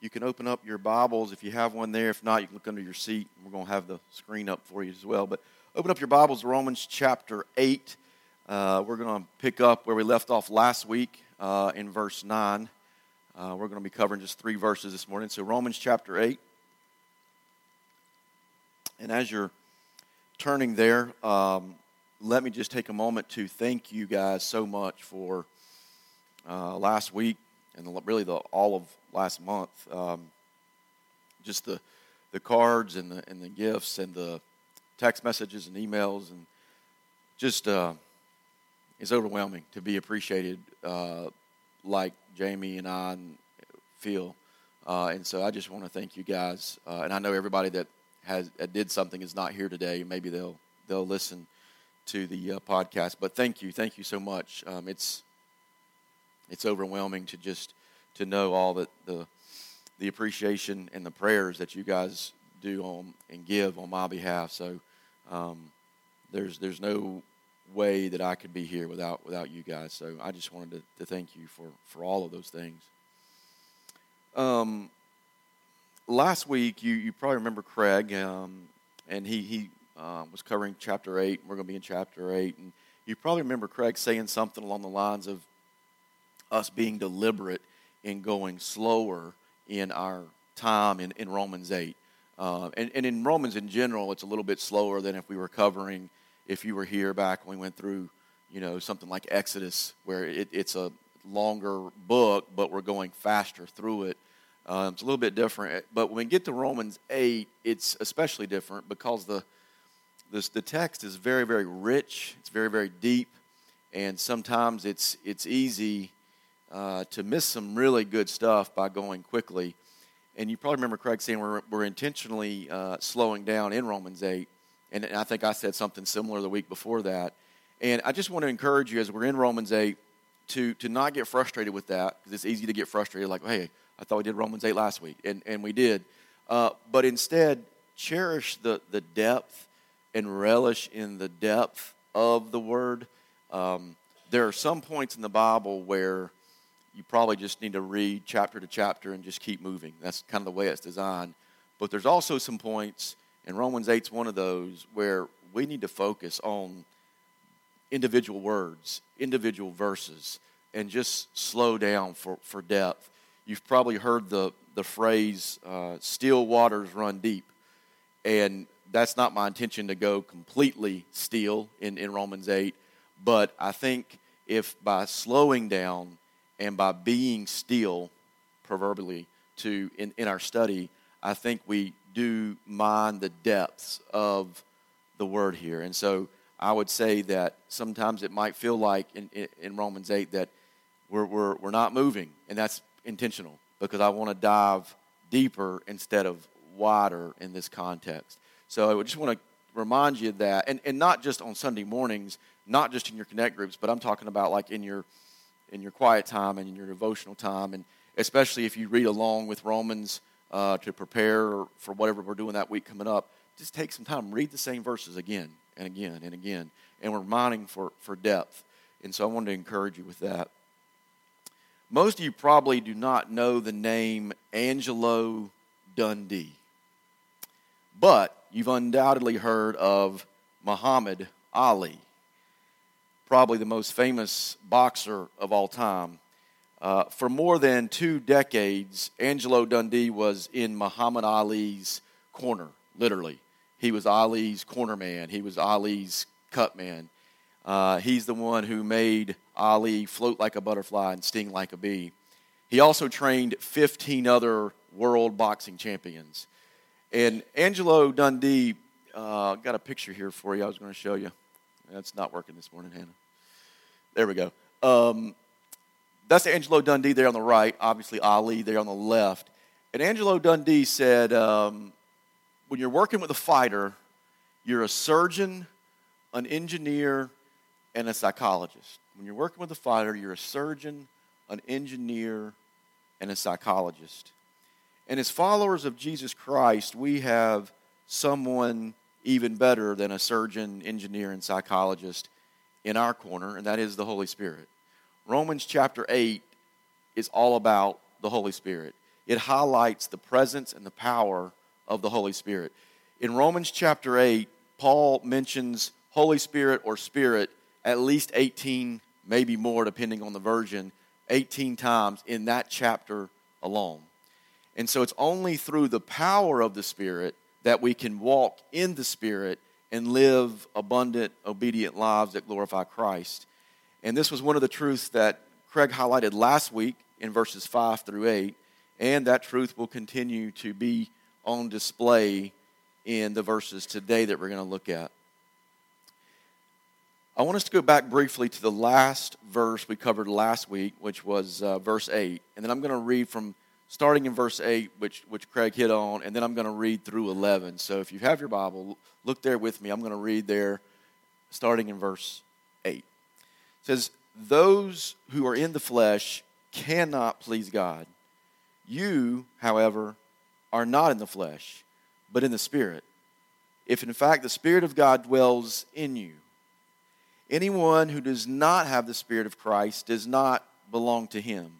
you can open up your Bibles if you have one there. If not, you can look under your seat. We're going to have the screen up for you as well. But open up your Bibles, Romans chapter 8. Uh, we're going to pick up where we left off last week uh, in verse 9. Uh, we're going to be covering just three verses this morning. So, Romans chapter 8. And as you're turning there, um, let me just take a moment to thank you guys so much for uh, last week and really the all of last month. Um, just the the cards and the and the gifts and the text messages and emails and just uh, it's overwhelming to be appreciated uh, like Jamie and I feel. Uh, and so I just want to thank you guys. Uh, and I know everybody that has that did something is not here today. Maybe they'll they'll listen to the uh, podcast. But thank you, thank you so much. Um, it's it's overwhelming to just to know all that the the appreciation and the prayers that you guys do on and give on my behalf. So um, there's there's no way that I could be here without without you guys. So I just wanted to, to thank you for for all of those things. Um, last week you you probably remember Craig, um, and he he uh, was covering chapter eight. We're going to be in chapter eight, and you probably remember Craig saying something along the lines of us being deliberate in going slower in our time in, in Romans 8. Uh, and, and in Romans in general, it's a little bit slower than if we were covering, if you were here back when we went through, you know, something like Exodus, where it, it's a longer book, but we're going faster through it. Um, it's a little bit different. But when we get to Romans 8, it's especially different because the, this, the text is very, very rich. It's very, very deep. And sometimes it's, it's easy uh, to miss some really good stuff by going quickly. And you probably remember Craig saying we're, we're intentionally uh, slowing down in Romans 8. And I think I said something similar the week before that. And I just want to encourage you as we're in Romans 8 to, to not get frustrated with that because it's easy to get frustrated like, hey, I thought we did Romans 8 last week. And, and we did. Uh, but instead, cherish the, the depth and relish in the depth of the word. Um, there are some points in the Bible where you probably just need to read chapter to chapter and just keep moving. That's kind of the way it's designed. But there's also some points, and Romans 8 is one of those, where we need to focus on individual words, individual verses, and just slow down for, for depth. You've probably heard the, the phrase, uh, still waters run deep. And that's not my intention to go completely still in, in Romans 8. But I think if by slowing down and by being still, proverbially, to in, in our study, I think we do mind the depths of the word here. And so I would say that sometimes it might feel like in, in, Romans 8 that we're, we're, we're not moving, and that's intentional because I want to dive deeper instead of wider in this context. So I just want to remind you that, and, and not just on Sunday mornings, not just in your connect groups, but I'm talking about like in your in your quiet time and in your devotional time, and especially if you read along with Romans uh, to prepare for whatever we're doing that week coming up, just take some time, read the same verses again and again and again, and we're mining for, for depth. And so I wanted to encourage you with that. Most of you probably do not know the name Angelo Dundee, but you've undoubtedly heard of Muhammad Ali probably the most famous boxer of all time. Uh, for more than two decades, Angelo Dundee was in Muhammad Ali's corner, literally. He was Ali's corner man, he was Ali's cut man. Uh, he's the one who made Ali float like a butterfly and sting like a bee. He also trained 15 other world boxing champions. And Angelo Dundee, uh, got a picture here for you I was going to show you. That's not working this morning, Hannah. There we go. Um, that's Angelo Dundee there on the right, obviously Ali there on the left. And Angelo Dundee said, um, when you're working with a fighter, you're a surgeon, an engineer, and a psychologist. When you're working with a fighter, you're a surgeon, an engineer, and a psychologist. And as followers of Jesus Christ, we have someone even better than a surgeon, engineer, and psychologist in our corner, and that is the Holy Spirit. Romans chapter 8 is all about the Holy Spirit. it highlights the presence and the power of the Holy Spirit. In Romans chapter 8, Paul mentions Holy Spirit or Spirit at least 18, maybe more, depending on the version, 18 times in that chapter alone. And so it's only through the power of the Spirit that we can walk in the Spirit and live abundant, obedient lives that glorify Christ. And this was one of the truths that Craig highlighted last week in verses 5 through 8, and that truth will continue to be on display in the verses today that we're going to look at. I want us to go back briefly to the last verse we covered last week, which was uh, verse 8. And then I'm going to read from starting in verse 8, which, which Craig hit on, and then I'm going to read through 11. So if you have your Bible, look there with me. I'm going to read there starting in verse 8. It says, Those who are in the flesh cannot please God. You, however, are not in the flesh, but in the Spirit. If in fact the Spirit of God dwells in you, anyone who does not have the Spirit of Christ does not belong to him.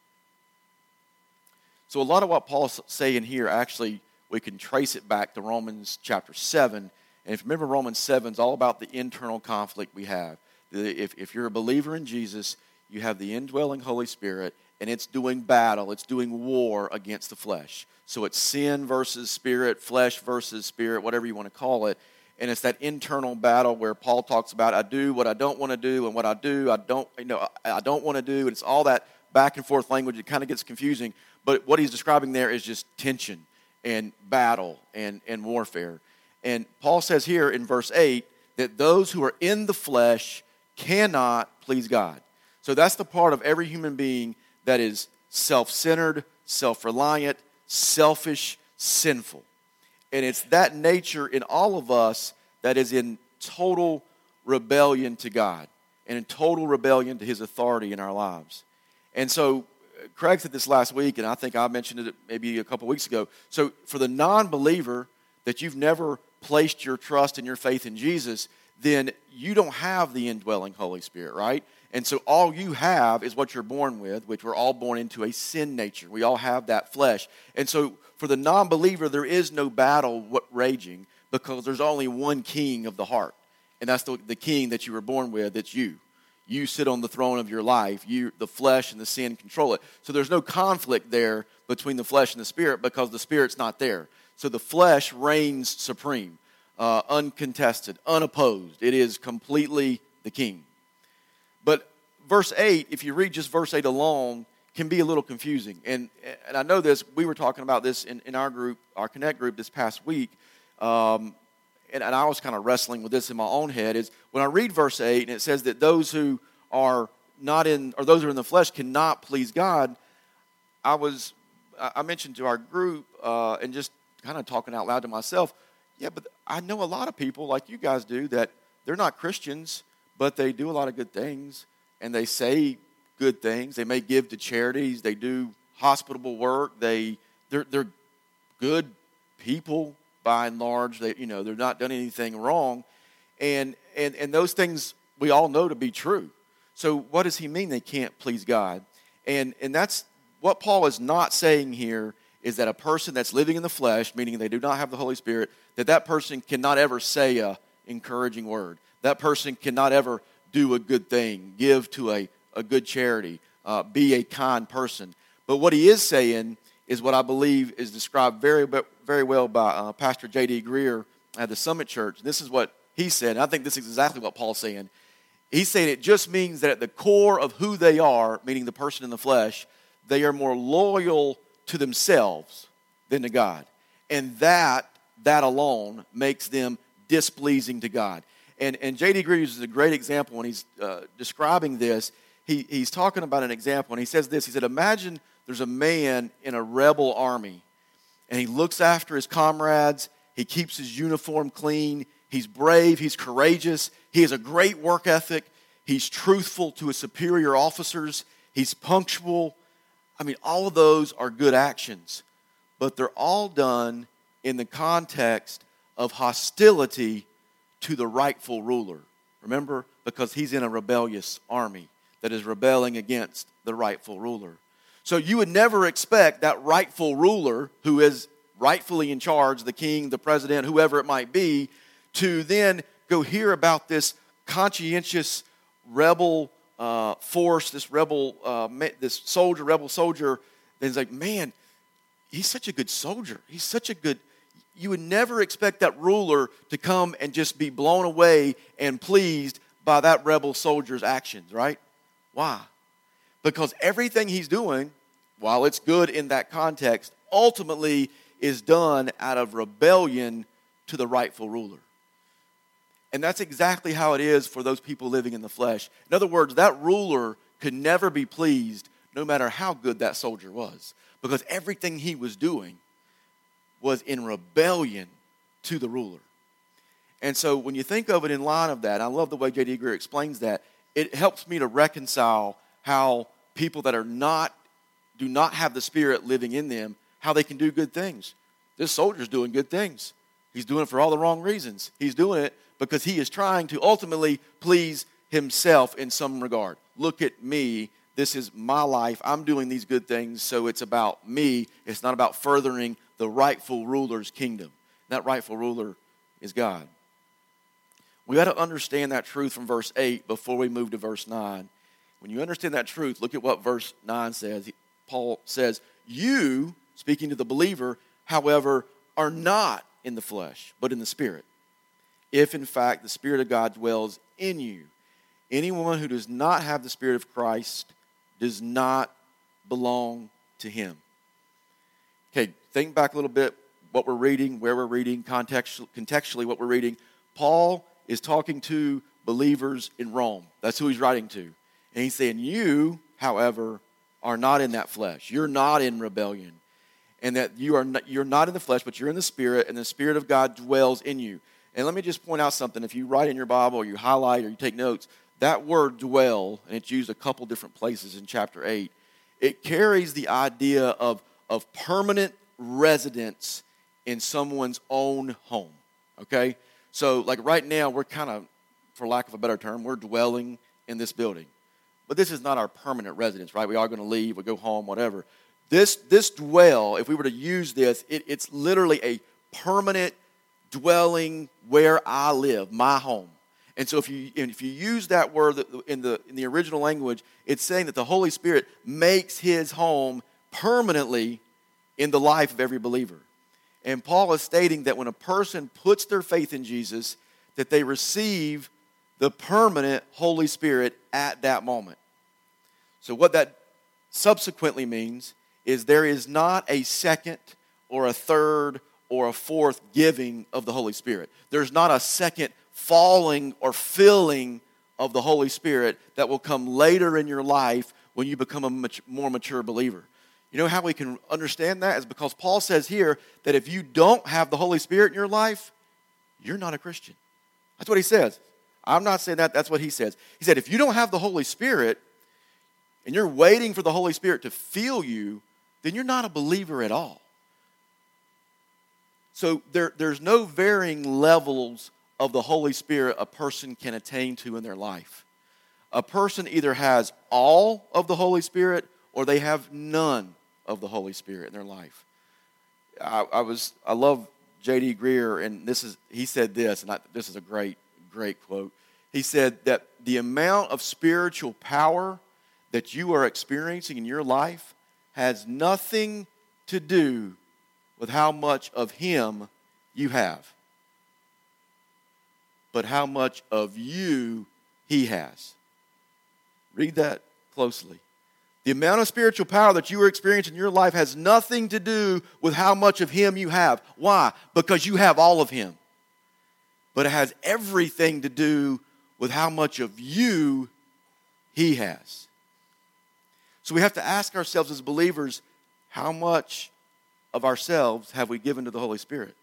So, a lot of what Paul's saying here, actually, we can trace it back to Romans chapter 7. And if you remember, Romans 7 is all about the internal conflict we have. If, if you're a believer in Jesus, you have the indwelling Holy Spirit, and it's doing battle, it's doing war against the flesh. So it's sin versus spirit, flesh versus spirit, whatever you want to call it. And it's that internal battle where Paul talks about I do what I don't want to do, and what I do I don't you know I don't want to do, and it's all that back and forth language. It kind of gets confusing. But what he's describing there is just tension and battle and, and warfare. And Paul says here in verse 8 that those who are in the flesh cannot please God. So that's the part of every human being that is self centered, self reliant, selfish, sinful. And it's that nature in all of us that is in total rebellion to God and in total rebellion to his authority in our lives. And so Craig said this last week, and I think I mentioned it maybe a couple weeks ago. So, for the non believer that you've never placed your trust and your faith in Jesus, then you don't have the indwelling Holy Spirit, right? And so all you have is what you're born with, which we're all born into a sin nature. We all have that flesh. And so for the non believer, there is no battle raging because there's only one king of the heart. And that's the, the king that you were born with, it's you you sit on the throne of your life. You, the flesh and the sin control it. So there's no conflict there between the flesh and the spirit because the spirit's not there. So the flesh reigns supreme, uh, uncontested, unopposed. It is completely the king. But verse 8, if you read just verse 8 alone, can be a little confusing. And, and I know this, we were talking about this in, in our group, our Connect group this past week. Um, and, and I was kind of wrestling with this in my own head, is when I read verse 8 and it says that those who are not in, or those who are in the flesh cannot please God, I was, I mentioned to our group uh, and just kind of talking out loud to myself, yeah, but I know a lot of people like you guys do that they're not Christians, but they do a lot of good things and they say good things. They may give to charities, they do hospitable work, they, they're, they're good people by and large. They, you know, they're not done anything wrong. And, and, and those things we all know to be true. So what does he mean they can't please God? And, and that's what Paul is not saying here is that a person that's living in the flesh, meaning they do not have the Holy Spirit, that that person cannot ever say a encouraging word. That person cannot ever do a good thing, give to a, a good charity, uh, be a kind person. But what he is saying is what I believe is described very, very well by uh, Pastor J.D. Greear at the Summit Church. This is what he said. I think this is exactly what Paul's saying. He's saying it just means that at the core of who they are, meaning the person in the flesh, they are more loyal to themselves than to God. And that, that alone makes them displeasing to God. And, and J.D. Greear uses a great example when he's uh, describing this. He, he's talking about an example, and he says this. He said, Imagine there's a man in a rebel army, and he looks after his comrades. He keeps his uniform clean. He's brave. He's courageous. He has a great work ethic. He's truthful to his superior officers. He's punctual. I mean, all of those are good actions, but they're all done in the context of hostility to the rightful ruler. Remember? Because he's in a rebellious army that is rebelling against the rightful ruler. So you would never expect that rightful ruler, who is rightfully in charge, the king, the president, whoever it might be, to then go hear about this conscientious rebel uh, force, this rebel, uh, this soldier, rebel soldier. Then he's like, man, he's such a good soldier. He's such a good. You would never expect that ruler to come and just be blown away and pleased by that rebel soldier's actions, right? Why? Because everything he's doing, while it's good in that context, ultimately is done out of rebellion to the rightful ruler. And that's exactly how it is for those people living in the flesh. In other words, that ruler could never be pleased no matter how good that soldier was, because everything he was doing was in rebellion to the ruler. And so when you think of it in line of that, I love the way J.D. Greear explains that, it helps me to reconcile how people that are not, do not have the Spirit living in them, how they can do good things. This soldier's doing good things. He's doing it for all the wrong reasons. He's doing it because he is trying to ultimately please himself in some regard. Look at me. This is my life. I'm doing these good things, so it's about me. It's not about furthering the rightful ruler's kingdom. That rightful ruler is God. We got to understand that truth from verse 8 before we move to verse 9. When you understand that truth, look at what verse 9 says. Paul says, You, speaking to the believer, however, are not in the flesh, but in the Spirit. If in fact the Spirit of God dwells in you. Anyone who does not have the Spirit of Christ does not belong to him. Okay, think back a little bit what we're reading, where we're reading, context, contextually what we're reading. Paul is talking to believers in Rome. That's who he's writing to. And he's saying, You, however, are not in that flesh. You're not in rebellion. And that you are not, you're not in the flesh, but you're in the Spirit, and the Spirit of God dwells in you. And let me just point out something. If you write in your Bible, or you highlight, or you take notes, that word dwell, and it's used a couple different places in chapter 8, it carries the idea of, of permanent residence in someone's own home. Okay? So, like right now, we're kind of, for lack of a better term, we're dwelling in this building. But this is not our permanent residence, right? We are going to leave, we go home, whatever. This, this dwell, if we were to use this, it, it's literally a permanent dwelling where I live, my home. And so if you, if you use that word in the, in the original language, it's saying that the Holy Spirit makes his home permanently in the life of every believer. And Paul is stating that when a person puts their faith in Jesus, that they receive the permanent Holy Spirit at that moment. So, what that subsequently means is there is not a second or a third or a fourth giving of the Holy Spirit. There's not a second falling or filling of the Holy Spirit that will come later in your life when you become a much more mature believer. You know how we can understand that is because Paul says here that if you don't have the Holy Spirit in your life, you're not a Christian. That's what he says. I'm not saying that, that's what he says. He said, if you don't have the Holy Spirit and you're waiting for the Holy Spirit to feel you, then you're not a believer at all. So there, there's no varying levels of the Holy Spirit a person can attain to in their life. A person either has all of the Holy Spirit or they have none of the Holy Spirit in their life. I, I was I love J.D. Greear, and this is he said this, and I, this is a great great quote. He said that the amount of spiritual power that you are experiencing in your life has nothing to do with how much of Him you have, but how much of you He has. Read that closely. The amount of spiritual power that you are experiencing in your life has nothing to do with how much of Him you have. Why? Because you have all of Him. But it has everything to do with how much of you He has. So we have to ask ourselves as believers how much of ourselves have we given to the Holy Spirit?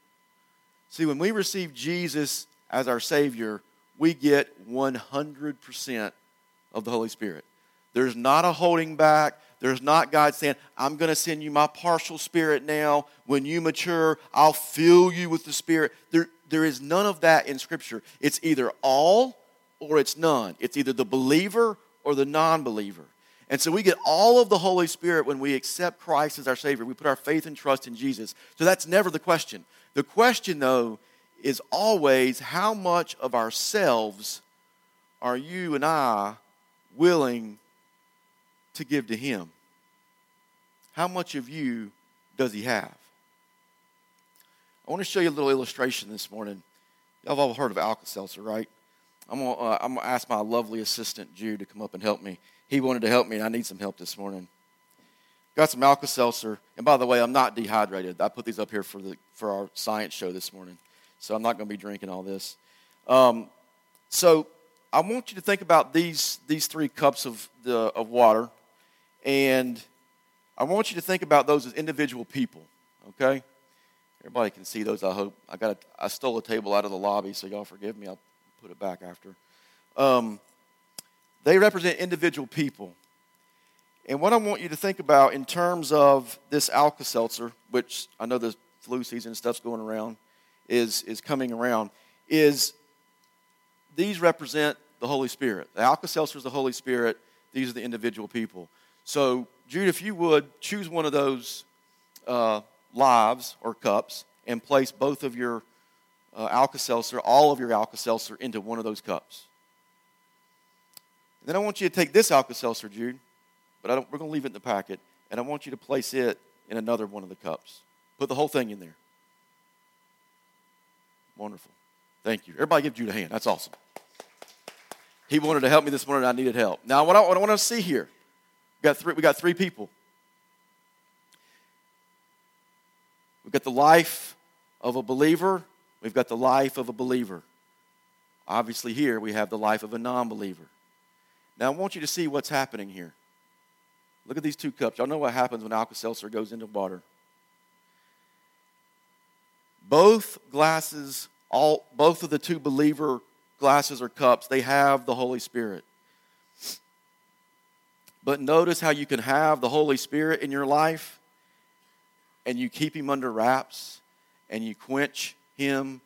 See, when we receive Jesus as our Savior, we get 100% of the Holy Spirit. There's not a holding back. There's not God saying, I'm going to send you my partial spirit now. When you mature, I'll fill you with the Spirit. There, there is none of that in Scripture. It's either all or it's none. It's either the believer or the non believer. And so we get all of the Holy Spirit when we accept Christ as our Savior. We put our faith and trust in Jesus. So that's never the question. The question, though, is always how much of ourselves are you and I willing to give to Him? How much of you does He have? I want to show you a little illustration this morning. Y'all have all heard of Alka Seltzer, right? I'm going uh, to ask my lovely assistant, Jude, to come up and help me. He wanted to help me, and I need some help this morning. Got some Alka Seltzer. And by the way, I'm not dehydrated. I put these up here for, the, for our science show this morning. So I'm not going to be drinking all this. Um, so I want you to think about these, these three cups of, the, of water. And I want you to think about those as individual people, okay? Everybody can see those, I hope. I, got a, I stole a table out of the lobby, so y'all forgive me. I'll put it back after. Um, they represent individual people. And what I want you to think about in terms of this Alka Seltzer, which I know the flu season stuff's going around, is, is coming around, is these represent the Holy Spirit. The Alka Seltzer is the Holy Spirit. These are the individual people. So, Jude, if you would choose one of those uh, lives or cups and place both of your uh, Alka Seltzer, all of your Alka Seltzer, into one of those cups. And then I want you to take this Alka Seltzer, Jude, but we're going to leave it in the packet, and I want you to place it in another one of the cups. Put the whole thing in there. Wonderful. Thank you. Everybody give Jude a hand. That's awesome. He wanted to help me this morning. I needed help. Now, what I, what I want to see here, we got three, we got three people. We've got the life of a believer. We've got the life of a believer. Obviously, here we have the life of a non believer. Now, I want you to see what's happening here. Look at these two cups. Y'all know what happens when Alka Seltzer goes into water. Both glasses, all, both of the two believer glasses or cups, they have the Holy Spirit. But notice how you can have the Holy Spirit in your life and you keep him under wraps and you quench him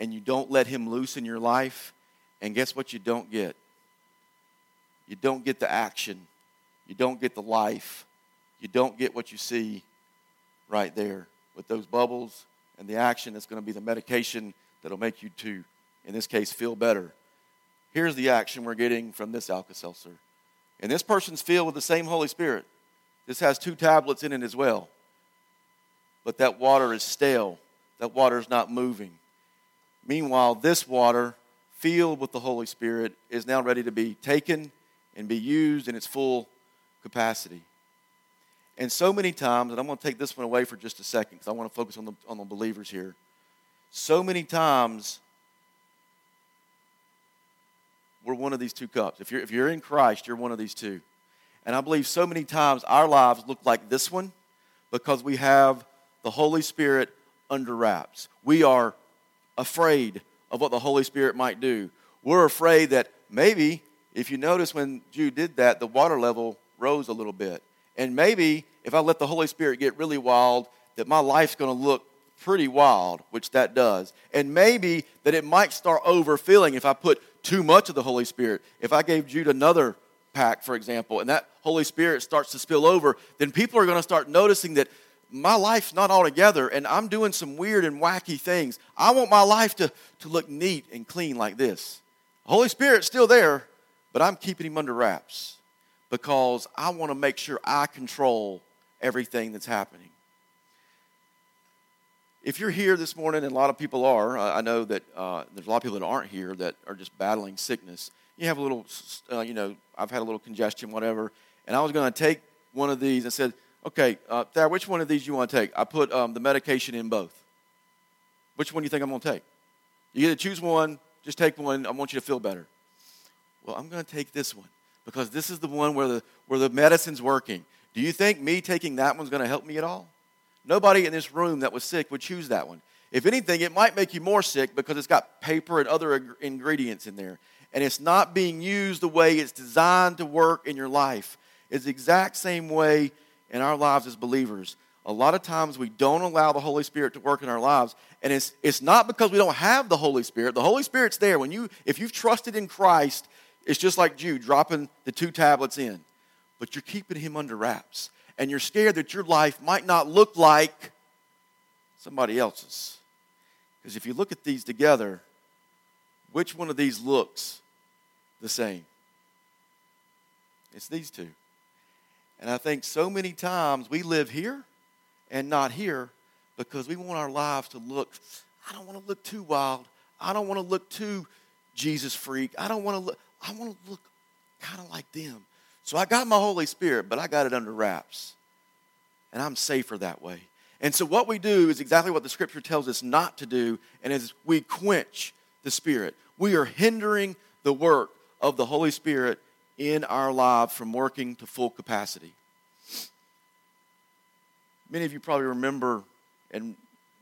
and you don't let him loose in your life. And guess what you don't get? You don't get the action. You don't get the life. You don't get what you see right there with those bubbles and the action that's going to be the medication that'll make you to, in this case, feel better. Here's the action we're getting from this Alka Seltzer. And this person's filled with the same Holy Spirit. This has two tablets in it as well. But that water is stale. That water is not moving. Meanwhile, this water, filled with the Holy Spirit, is now ready to be taken and be used in its full capacity. And so many times, and I'm going to take this one away for just a second because I want to focus on the, on the believers here. So many times, we're one of these two cups. If you're, if you're in Christ, you're one of these two. And I believe so many times our lives look like this one because we have the Holy Spirit under wraps. We are afraid of what the Holy Spirit might do. We're afraid that maybe, if you notice when Jude did that, the water level rose a little bit. And maybe if I let the Holy Spirit get really wild, that my life's going to look pretty wild, which that does. And maybe that it might start overfilling if I put too much of the Holy Spirit. If I gave Jude another pack, for example, and that Holy Spirit starts to spill over, then people are going to start noticing that my life's not all together and I'm doing some weird and wacky things. I want my life to, to look neat and clean like this. The Holy Spirit's still there, but I'm keeping him under wraps because I want to make sure I control everything that's happening. If you're here this morning, and a lot of people are, I know that uh, there's a lot of people that aren't here that are just battling sickness. You have a little, uh, you know, I've had a little congestion, whatever, and I was going to take one of these and said, okay, uh, Thad, which one of these you want to take? I put um, the medication in both. Which one do you think I'm going to take? You to choose one, just take one. I want you to feel better. Well, I'm going to take this one because this is the one where the, where the medicine's working. Do you think me taking that one's going to help me at all? Nobody in this room that was sick would choose that one. If anything, it might make you more sick because it's got paper and other ingredients in there. And it's not being used the way it's designed to work in your life. It's the exact same way in our lives as believers. A lot of times we don't allow the Holy Spirit to work in our lives. And it's, it's not because we don't have the Holy Spirit. The Holy Spirit's there. When you, if you've trusted in Christ, it's just like Jude dropping the two tablets in. But you're keeping him under wraps. And you're scared that your life might not look like somebody else's. Because if you look at these together, which one of these looks the same? It's these two. And I think so many times we live here and not here because we want our lives to look, I don't want to look too wild. I don't want to look too Jesus freak. I don't want to look, I want to look kind of like them. So I got my Holy Spirit, but I got it under wraps. And I'm safer that way. And so what we do is exactly what the scripture tells us not to do, and is we quench the Spirit. We are hindering the work of the Holy Spirit in our lives from working to full capacity. Many of you probably remember and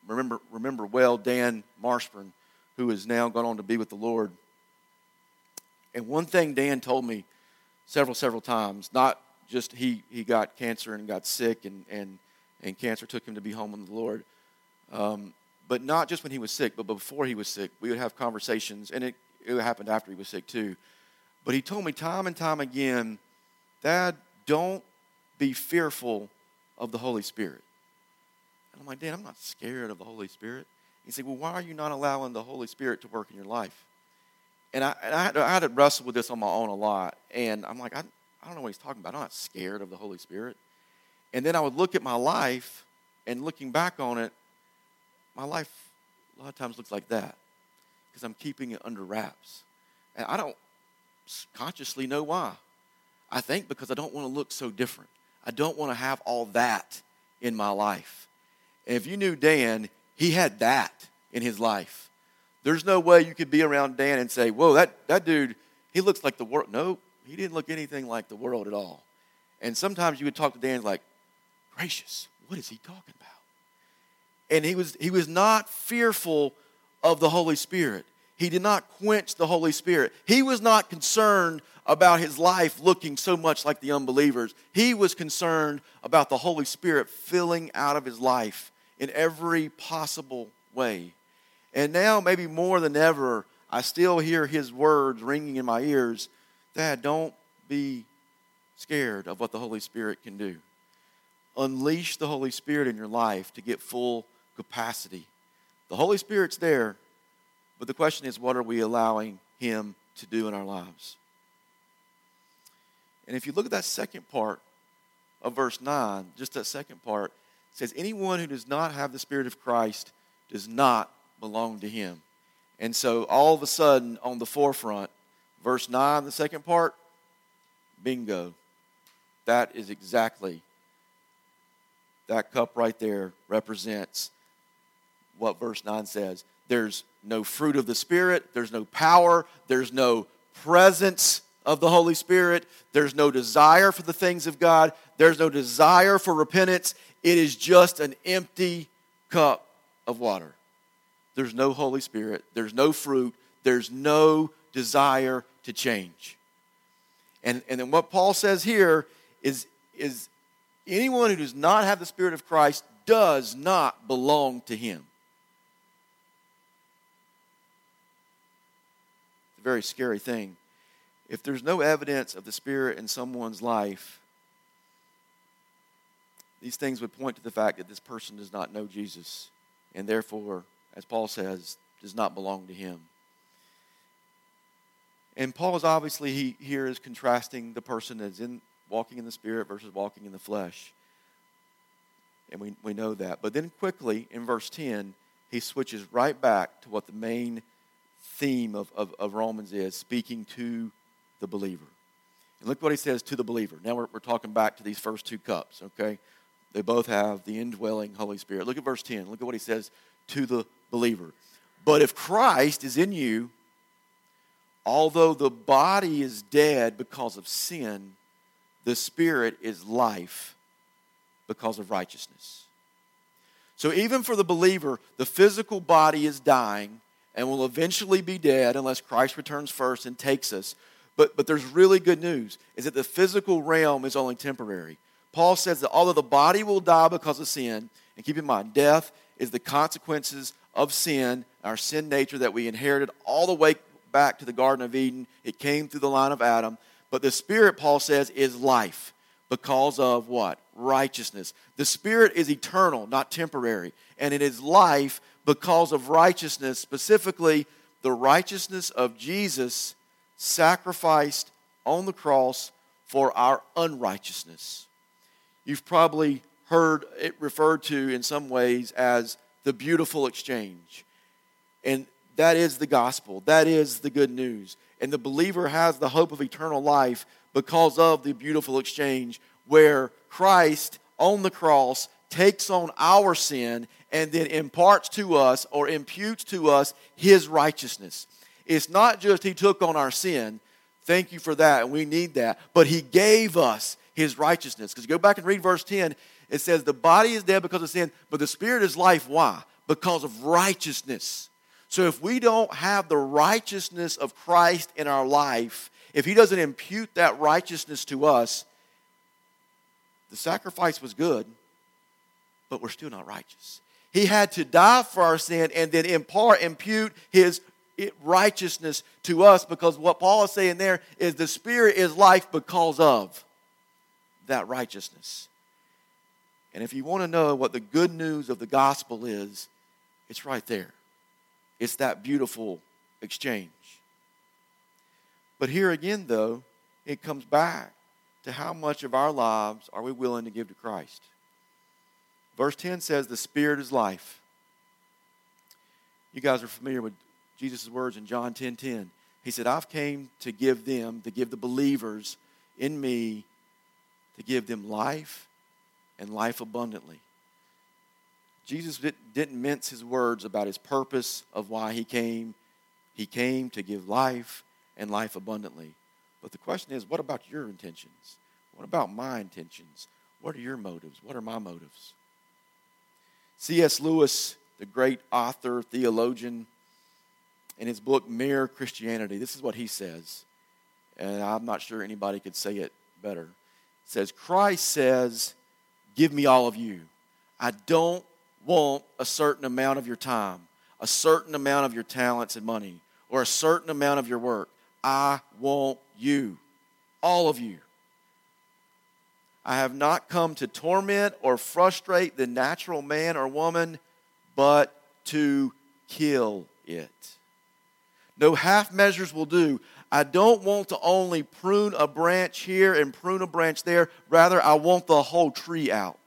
remember remember well Dan Marshburn, who has now gone on to be with the Lord. And one thing Dan told me several, several times, not just he, he got cancer and got sick and, and and cancer took him to be home with the Lord. Um, but not just when he was sick, but before he was sick, we would have conversations, and it, it happened after he was sick too. But he told me time and time again, Dad, don't be fearful of the Holy Spirit. And I'm like, Dad, I'm not scared of the Holy Spirit. He said, Well, why are you not allowing the Holy Spirit to work in your life? And I, and I, had, to, I had to wrestle with this on my own a lot. And I'm like, I, I don't know what he's talking about. I'm not scared of the Holy Spirit. And then I would look at my life, and looking back on it, my life a lot of times looks like that because I'm keeping it under wraps. And I don't consciously know why. I think because I don't want to look so different. I don't want to have all that in my life. And if you knew Dan, he had that in his life. There's no way you could be around Dan and say, Whoa, that, that dude, he looks like the world. No, he didn't look anything like the world at all. And sometimes you would talk to Dan like, gracious, what is he talking about? And he was, he was not fearful of the Holy Spirit. He did not quench the Holy Spirit. He was not concerned about his life looking so much like the unbelievers. He was concerned about the Holy Spirit filling out of his life in every possible way. And now, maybe more than ever, I still hear his words ringing in my ears Dad, don't be scared of what the Holy Spirit can do unleash the Holy Spirit in your life to get full capacity. The Holy Spirit's there, but the question is, what are we allowing Him to do in our lives? And if you look at that second part of verse 9, just that second part, says, Anyone who does not have the Spirit of Christ does not belong to Him. And so all of a sudden, on the forefront, verse 9, the second part, bingo. That is exactly that cup right there represents what verse 9 says. There's no fruit of the Spirit, there's no power, there's no presence of the Holy Spirit, there's no desire for the things of God, there's no desire for repentance. It is just an empty cup of water. There's no Holy Spirit, there's no fruit, there's no desire to change. And, and then what Paul says here is, is Anyone who does not have the Spirit of Christ does not belong to Him. Very scary thing. If there's no evidence of the Spirit in someone's life, these things would point to the fact that this person does not know Jesus and therefore, as Paul says, does not belong to Him. And Paul is obviously he here is contrasting the person that's in walking in the Spirit versus walking in the flesh. And we, we know that. But then quickly in verse 10, he switches right back to what the main theme of, of, of Romans is speaking to the believer. And look what he says to the believer. Now we're, we're talking back to these first two cups, okay? They both have the indwelling Holy Spirit. Look at verse 10. Look at what he says to the believer. But if Christ is in you, although the body is dead because of sin, the Spirit is life because of righteousness. So even for the believer, the physical body is dying and will eventually be dead unless Christ returns first and takes us. But, but there's really good news is that the physical realm is only temporary. Paul says that although the body will die because of sin, and keep in mind, death is the consequences of sin, our sin nature that we inherited all the way back to the Garden of Eden. It came through the line of Adam. But the Spirit, Paul says, is life because of what? Righteousness. The Spirit is eternal, not temporary. And it is life because of righteousness, specifically the righteousness of Jesus sacrificed on the cross for our unrighteousness. You've probably heard it referred to in some ways as the beautiful exchange. And that is the gospel. That is the good news. And the believer has the hope of eternal life because of the beautiful exchange where Christ on the cross takes on our sin and then imparts to us or imputes to us his righteousness. It's not just he took on our sin. Thank you for that, and we need that. But he gave us his righteousness. Because go back and read verse 10, it says, The body is dead because of sin, but the spirit is life. Why? Because of righteousness. So if we don't have the righteousness of Christ in our life, if he doesn't impute that righteousness to us, the sacrifice was good, but we're still not righteous. He had to die for our sin and then impart, impute his righteousness to us because what Paul is saying there is the Spirit is life because of that righteousness. And if you want to know what the good news of the gospel is, it's right there. It's that beautiful exchange. But here again, though, it comes back to how much of our lives are we willing to give to Christ. Verse 10 says, The Spirit is life. You guys are familiar with Jesus' words in John 10 10. He said, I've came to give them, to give the believers in me to give them life and life abundantly. Jesus didn't mince his words about his purpose of why he came. He came to give life and life abundantly. But the question is, what about your intentions? What about my intentions? What are your motives? What are my motives? C.S. Lewis, the great author, theologian, in his book Mere Christianity, this is what he says. And I'm not sure anybody could say it better says, Christ says, Give me all of you. I don't want a certain amount of your time, a certain amount of your talents and money, or a certain amount of your work. I want you, all of you. I have not come to torment or frustrate the natural man or woman, but to kill it. No half measures will do. I don't want to only prune a branch here and prune a branch there. Rather, I want the whole tree out.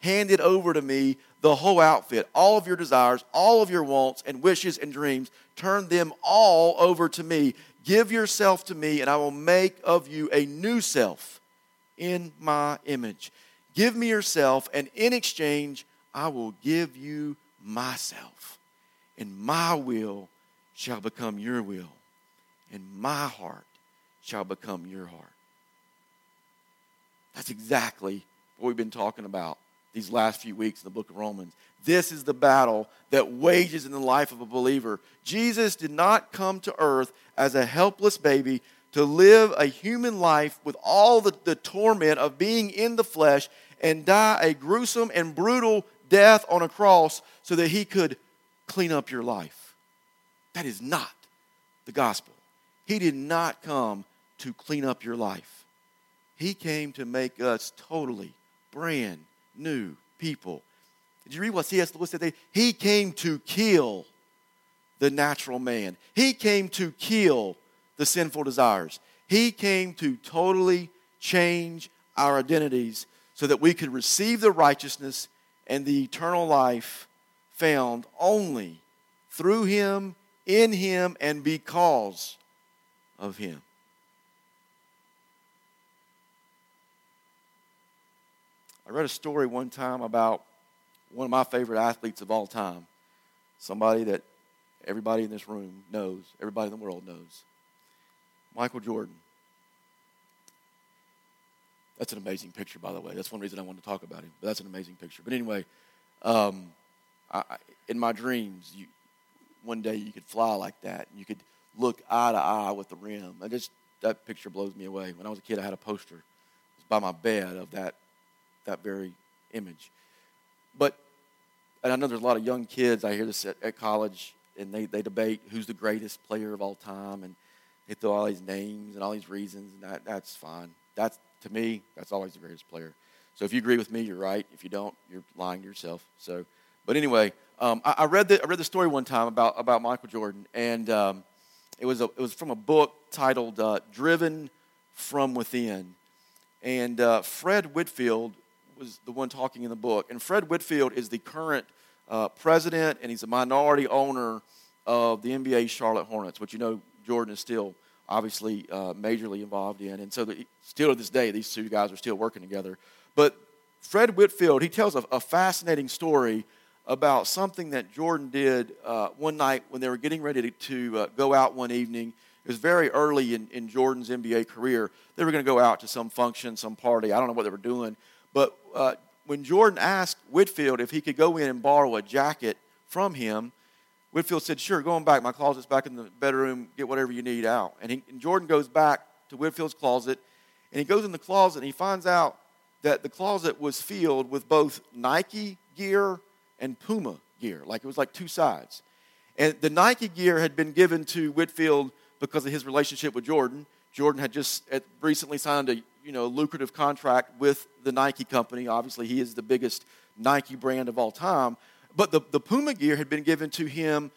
Hand it over to me, the whole outfit, all of your desires, all of your wants and wishes and dreams. Turn them all over to me. Give yourself to me, and I will make of you a new self in my image. Give me yourself, and in exchange, I will give you myself, and my will shall become your will and my heart shall become your heart. That's exactly what we've been talking about these last few weeks in the book of Romans. This is the battle that wages in the life of a believer. Jesus did not come to earth as a helpless baby to live a human life with all the, the torment of being in the flesh and die a gruesome and brutal death on a cross so that he could clean up your life. That is not the gospel. He did not come to clean up your life. He came to make us totally brand new people. Did you read what C.S. Lewis said? He came to kill the natural man. He came to kill the sinful desires. He came to totally change our identities so that we could receive the righteousness and the eternal life found only through him, in him, and because of Him. I read a story one time about one of my favorite athletes of all time, somebody that everybody in this room knows, everybody in the world knows Michael Jordan. That's an amazing picture, by the way. That's one reason I wanted to talk about him. But that's an amazing picture. But anyway, um, I, in my dreams, you, one day you could fly like that. And you could look eye to eye with the rim. I just that picture blows me away. When I was a kid, I had a poster by my bed of that that very image. But and I know there's a lot of young kids. I hear this at, at college, and they, they debate who's the greatest player of all time, and they throw all these names and all these reasons, and that, that's fine. That's to me, that's always the greatest player. So if you agree with me, you're right. If you don't, you're lying to yourself. So, but anyway, um, I, I, read the I read the story one time about about Michael Jordan, and um, it was a, it was from a book titled uh, "Driven from Within," and uh, Fred Whitfield was the one talking in the book. And Fred Whitfield is the current uh, president, and he's a minority owner of the NBA Charlotte Hornets, which you know Jordan is still obviously uh, majorly involved in. And so, the, still to this day, these two guys are still working together. But Fred Whitfield, he tells a, a fascinating story about something that Jordan did uh, one night when they were getting ready to, to uh, go out one evening. It was very early in, in Jordan's NBA career. They were going to go out to some function, some party. I don't know what they were doing. But uh, when Jordan asked Whitfield if he could go in and borrow a jacket from him, Whitfield said, Sure, go on back. My closet's back in the bedroom. Get whatever you need out. And, he, and Jordan goes back to Whitfield's closet, and he goes in the closet and he finds out that the closet was filled with both Nike gear and Puma gear. Like it was like two sides. And the Nike gear had been given to Whitfield because of his relationship with Jordan. Jordan had just recently signed a you know, lucrative contract with the Nike company. Obviously, he is the biggest Nike brand of all time. But the, the Puma gear had been given to him,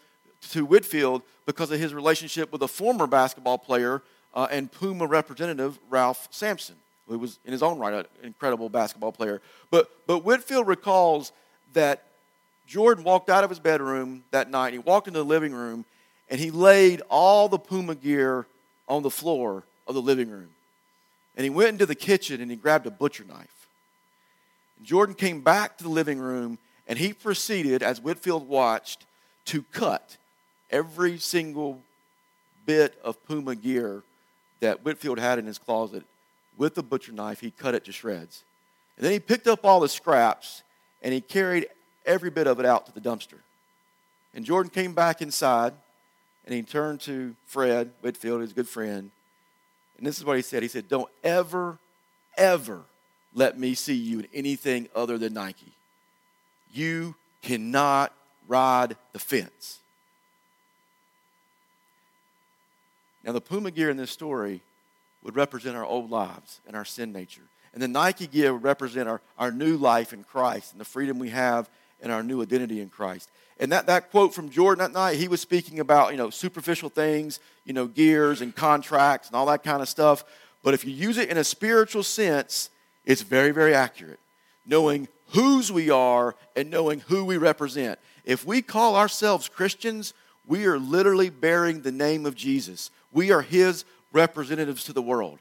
to Whitfield, because of his relationship with a former basketball player uh, and Puma representative, Ralph Sampson, who was in his own right an incredible basketball player. But, but Whitfield recalls that Jordan walked out of his bedroom that night. He walked into the living room and he laid all the Puma gear on the floor of the living room. And he went into the kitchen and he grabbed a butcher knife. Jordan came back to the living room and he proceeded, as Whitfield watched, to cut every single bit of Puma gear that Whitfield had in his closet with a butcher knife. He cut it to shreds. And then he picked up all the scraps and he carried every bit of it out to the dumpster. And Jordan came back inside and he turned to Fred Whitfield, his good friend, and this is what he said. He said, Don't ever, ever let me see you in anything other than Nike. You cannot ride the fence. Now, the Puma gear in this story would represent our old lives and our sin nature. And the Nike gear would represent our, our new life in Christ and the freedom we have and our new identity in Christ. And that, that quote from Jordan that night, he was speaking about, you know, superficial things, you know, gears and contracts and all that kind of stuff. But if you use it in a spiritual sense, it's very, very accurate. Knowing whose we are and knowing who we represent. If we call ourselves Christians, we are literally bearing the name of Jesus. We are his representatives to the world.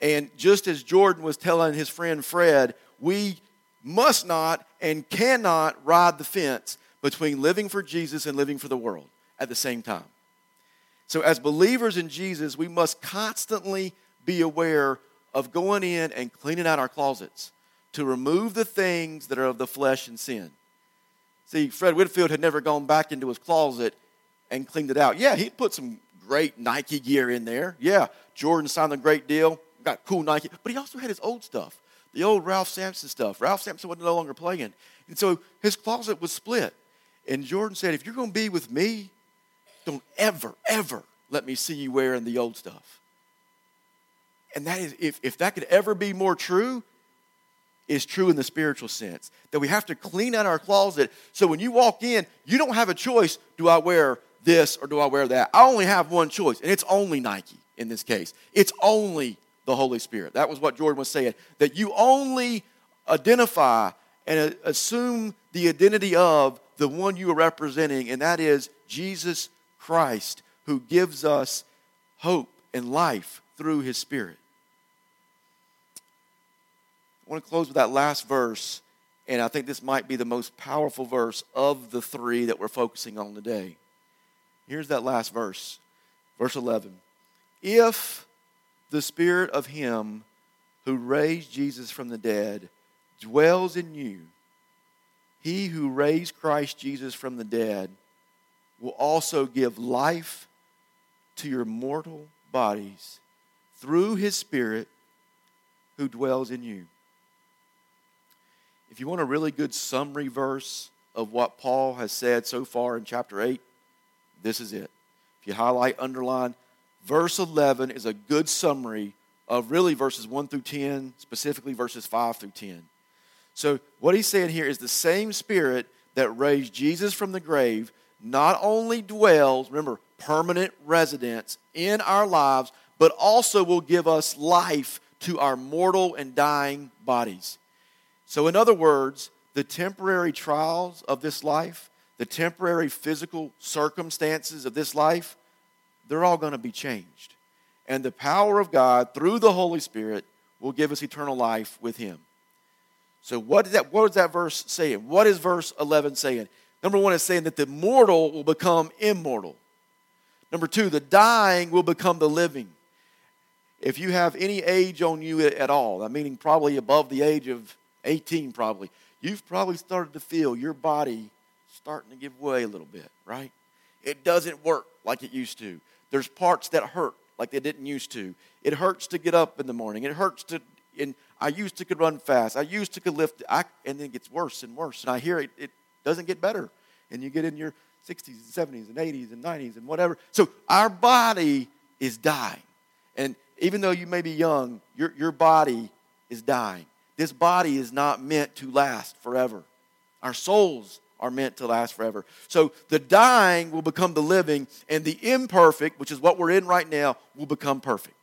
And just as Jordan was telling his friend Fred, we must not and cannot ride the fence between living for Jesus and living for the world at the same time. So, as believers in Jesus, we must constantly be aware of going in and cleaning out our closets to remove the things that are of the flesh and sin. See, Fred Whitfield had never gone back into his closet and cleaned it out. Yeah, he put some great Nike gear in there. Yeah, Jordan signed a great deal, got cool Nike, but he also had his old stuff, the old Ralph Sampson stuff. Ralph Sampson was no longer playing. And so his closet was split. And Jordan said, if you're going to be with me, don't ever, ever let me see you wearing the old stuff. And that is, if, if that could ever be more true, is true in the spiritual sense. That we have to clean out our closet so when you walk in, you don't have a choice do I wear this or do I wear that? I only have one choice, and it's only Nike in this case. It's only the Holy Spirit. That was what Jordan was saying. That you only identify and assume the identity of the one you are representing, and that is Jesus Christ, who gives us hope and life through his Spirit. I want to close with that last verse, and I think this might be the most powerful verse of the three that we're focusing on today. Here's that last verse, verse 11. If the Spirit of Him who raised Jesus from the dead dwells in you, he who raised Christ Jesus from the dead will also give life to your mortal bodies through his Spirit who dwells in you. If you want a really good summary verse of what Paul has said so far in chapter 8, this is it. If you highlight, underline, verse 11 is a good summary of really verses 1 through 10, specifically verses 5 through 10. So, what he's saying here is the same spirit that raised Jesus from the grave not only dwells, remember, permanent residence in our lives, but also will give us life to our mortal and dying bodies. So, in other words, the temporary trials of this life, the temporary physical circumstances of this life, they're all going to be changed. And the power of God through the Holy Spirit will give us eternal life with Him. So, what is that, what is that verse saying? What is verse 11 saying? Number one is saying that the mortal will become immortal. Number two, the dying will become the living. If you have any age on you at all, that meaning probably above the age of 18, probably, you've probably started to feel your body starting to give way a little bit, right? It doesn't work like it used to. There's parts that hurt like they didn't used to. It hurts to get up in the morning. It hurts to, and I used to could run fast. I used to could lift, I, and then it gets worse and worse. And I hear it, it doesn't get better. And you get in your 60s and 70s and 80s and 90s and whatever. So our body is dying. And even though you may be young, your, your body is dying. This body is not meant to last forever. Our souls are meant to last forever. So the dying will become the living, and the imperfect, which is what we're in right now, will become perfect.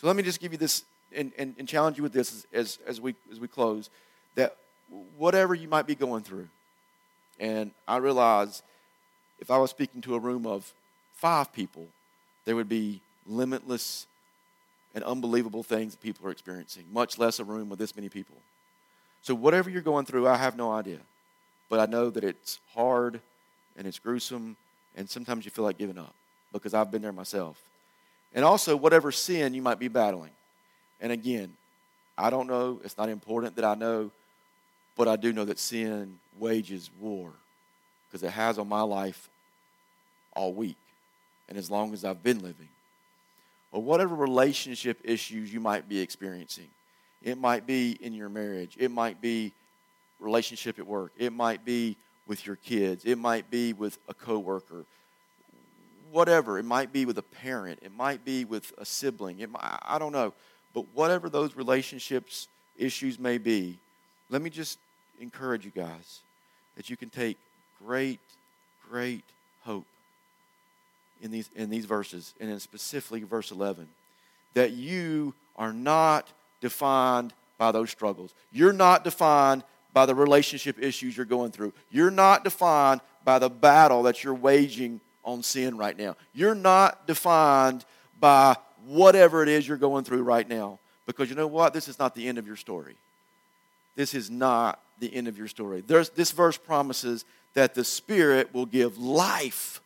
So let me just give you this and, and, and challenge you with this as, as, as, we, as we close that whatever you might be going through, and I realize if I was speaking to a room of five people, there would be limitless and unbelievable things that people are experiencing, much less a room with this many people. So, whatever you're going through, I have no idea. But I know that it's hard and it's gruesome, and sometimes you feel like giving up because I've been there myself. And also, whatever sin you might be battling. And again, I don't know, it's not important that I know, but I do know that sin wages war because it has on my life all week and as long as I've been living. Or whatever relationship issues you might be experiencing. It might be in your marriage, it might be relationship at work, it might be with your kids, it might be with a coworker. Whatever, it might be with a parent, it might be with a sibling, it might, I don't know. But whatever those relationships issues may be, let me just encourage you guys that you can take great, great hope in these, in these verses, and in specifically verse 11, that you are not defined by those struggles. You're not defined by the relationship issues you're going through. You're not defined by the battle that you're waging on sin right now. You're not defined by whatever it is you're going through right now. Because you know what? This is not the end of your story. This is not the end of your story. There's, this verse promises that the Spirit will give life.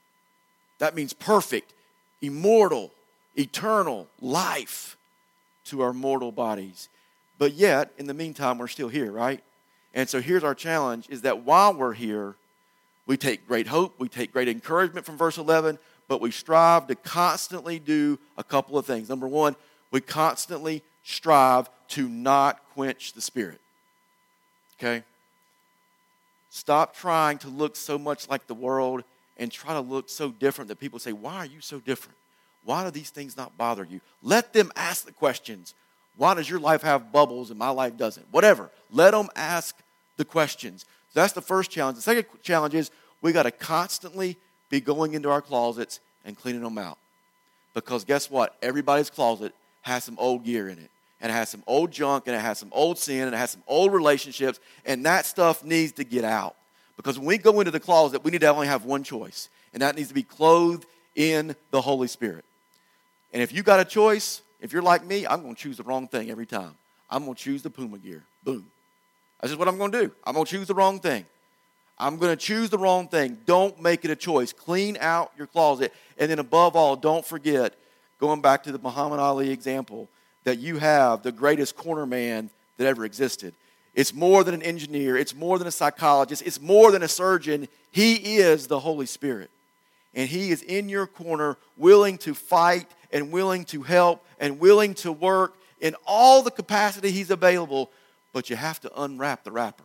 That means perfect, immortal, eternal life to our mortal bodies. But yet, in the meantime, we're still here, right? And so here's our challenge is that while we're here, we take great hope, we take great encouragement from verse 11, but we strive to constantly do a couple of things. Number one, we constantly strive to not quench the Spirit. Okay? Stop trying to look so much like the world and try to look so different that people say, Why are you so different? Why do these things not bother you? Let them ask the questions. Why does your life have bubbles and my life doesn't? Whatever. Let them ask the questions. So that's the first challenge. The second challenge is we got to constantly be going into our closets and cleaning them out. Because guess what? Everybody's closet has some old gear in it. And it has some old junk and it has some old sin and it has some old relationships. And that stuff needs to get out. Because when we go into the closet, we need to only have one choice. And that needs to be clothed in the Holy Spirit. And if you got a choice, if you're like me, I'm going to choose the wrong thing every time. I'm going to choose the Puma gear. Boom. That's just what I'm going to do. I'm going to choose the wrong thing. I'm going to choose the wrong thing. Don't make it a choice. Clean out your closet. And then, above all, don't forget, going back to the Muhammad Ali example, that you have the greatest corner man that ever existed. It's more than an engineer. It's more than a psychologist. It's more than a surgeon. He is the Holy Spirit. And He is in your corner, willing to fight and willing to help and willing to work in all the capacity He's available. But you have to unwrap the wrapper.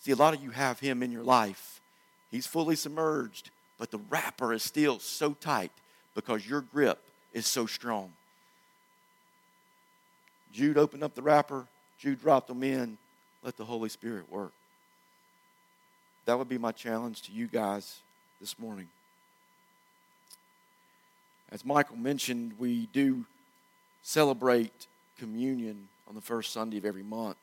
See, a lot of you have Him in your life. He's fully submerged, but the wrapper is still so tight because your grip is so strong. Jude opened up the wrapper, Jude dropped them in. Let the Holy Spirit work. That would be my challenge to you guys this morning. As Michael mentioned, we do celebrate communion on the first Sunday of every month.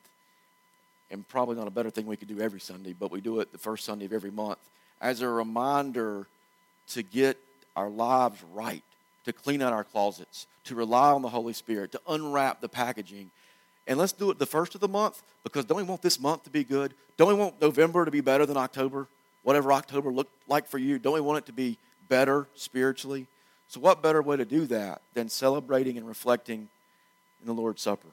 And probably not a better thing we could do every Sunday, but we do it the first Sunday of every month as a reminder to get our lives right, to clean out our closets, to rely on the Holy Spirit, to unwrap the packaging. And let's do it the first of the month because don't we want this month to be good? Don't we want November to be better than October? Whatever October looked like for you, don't we want it to be better spiritually? So, what better way to do that than celebrating and reflecting in the Lord's Supper?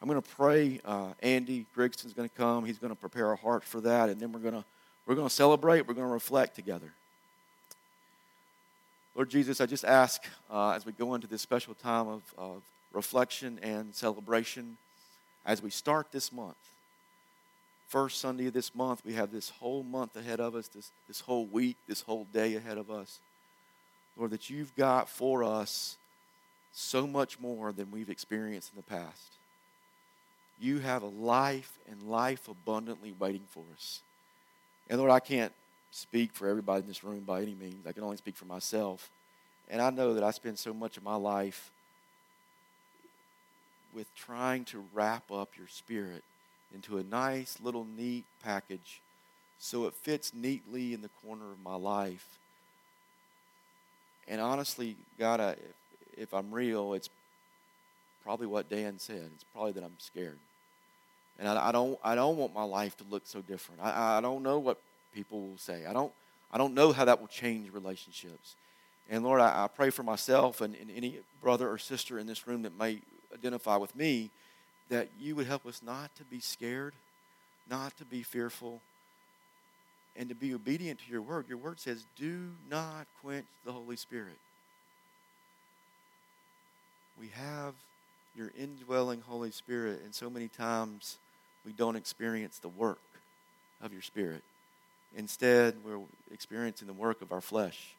I'm going to pray. Uh, Andy Grigson's going to come. He's going to prepare our hearts for that, and then we're going to we're going to celebrate. We're going to reflect together. Lord Jesus, I just ask uh, as we go into this special time of, of reflection and celebration, as we start this month, first Sunday of this month, we have this whole month ahead of us, this, this whole week, this whole day ahead of us. Lord, that you've got for us so much more than we've experienced in the past. You have a life and life abundantly waiting for us. And Lord, I can't speak for everybody in this room by any means. I can only speak for myself. And I know that I spend so much of my life with trying to wrap up your spirit into a nice little neat package so it fits neatly in the corner of my life. And honestly, God, I, if, if I'm real, it's probably what Dan said. It's probably that I'm scared. And I, I, don't, I don't want my life to look so different. I, I don't know what people will say. I don't, I don't know how that will change relationships. And Lord, I, I pray for myself and, and any brother or sister in this room that may identify with me that you would help us not to be scared, not to be fearful, and to be obedient to your word. Your word says, do not quench the Holy Spirit. We have your indwelling Holy Spirit, and so many times we don't experience the work of your Spirit. Instead, we're experiencing the work of our flesh.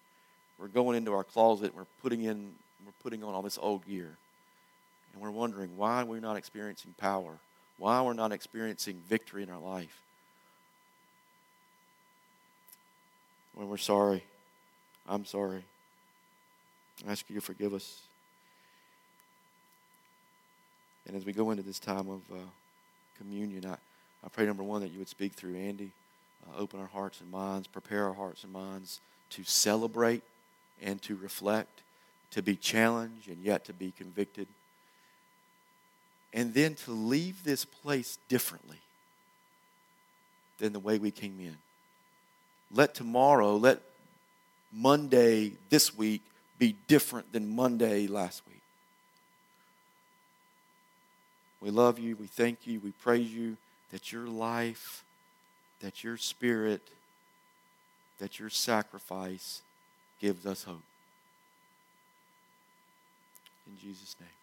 We're going into our closet, we're putting in, we're putting on all this old gear. And we're wondering why we're not experiencing power, why we're not experiencing victory in our life. When we're sorry, I'm sorry. I ask you to forgive us. And as we go into this time of uh, communion, I, I pray, number one, that you would speak through Andy, uh, open our hearts and minds, prepare our hearts and minds to celebrate and to reflect, to be challenged and yet to be convicted, and then to leave this place differently than the way we came in. Let tomorrow, let Monday this week be different than Monday last week. We love you. We thank you. We praise you that your life, that your spirit, that your sacrifice gives us hope. In Jesus' name.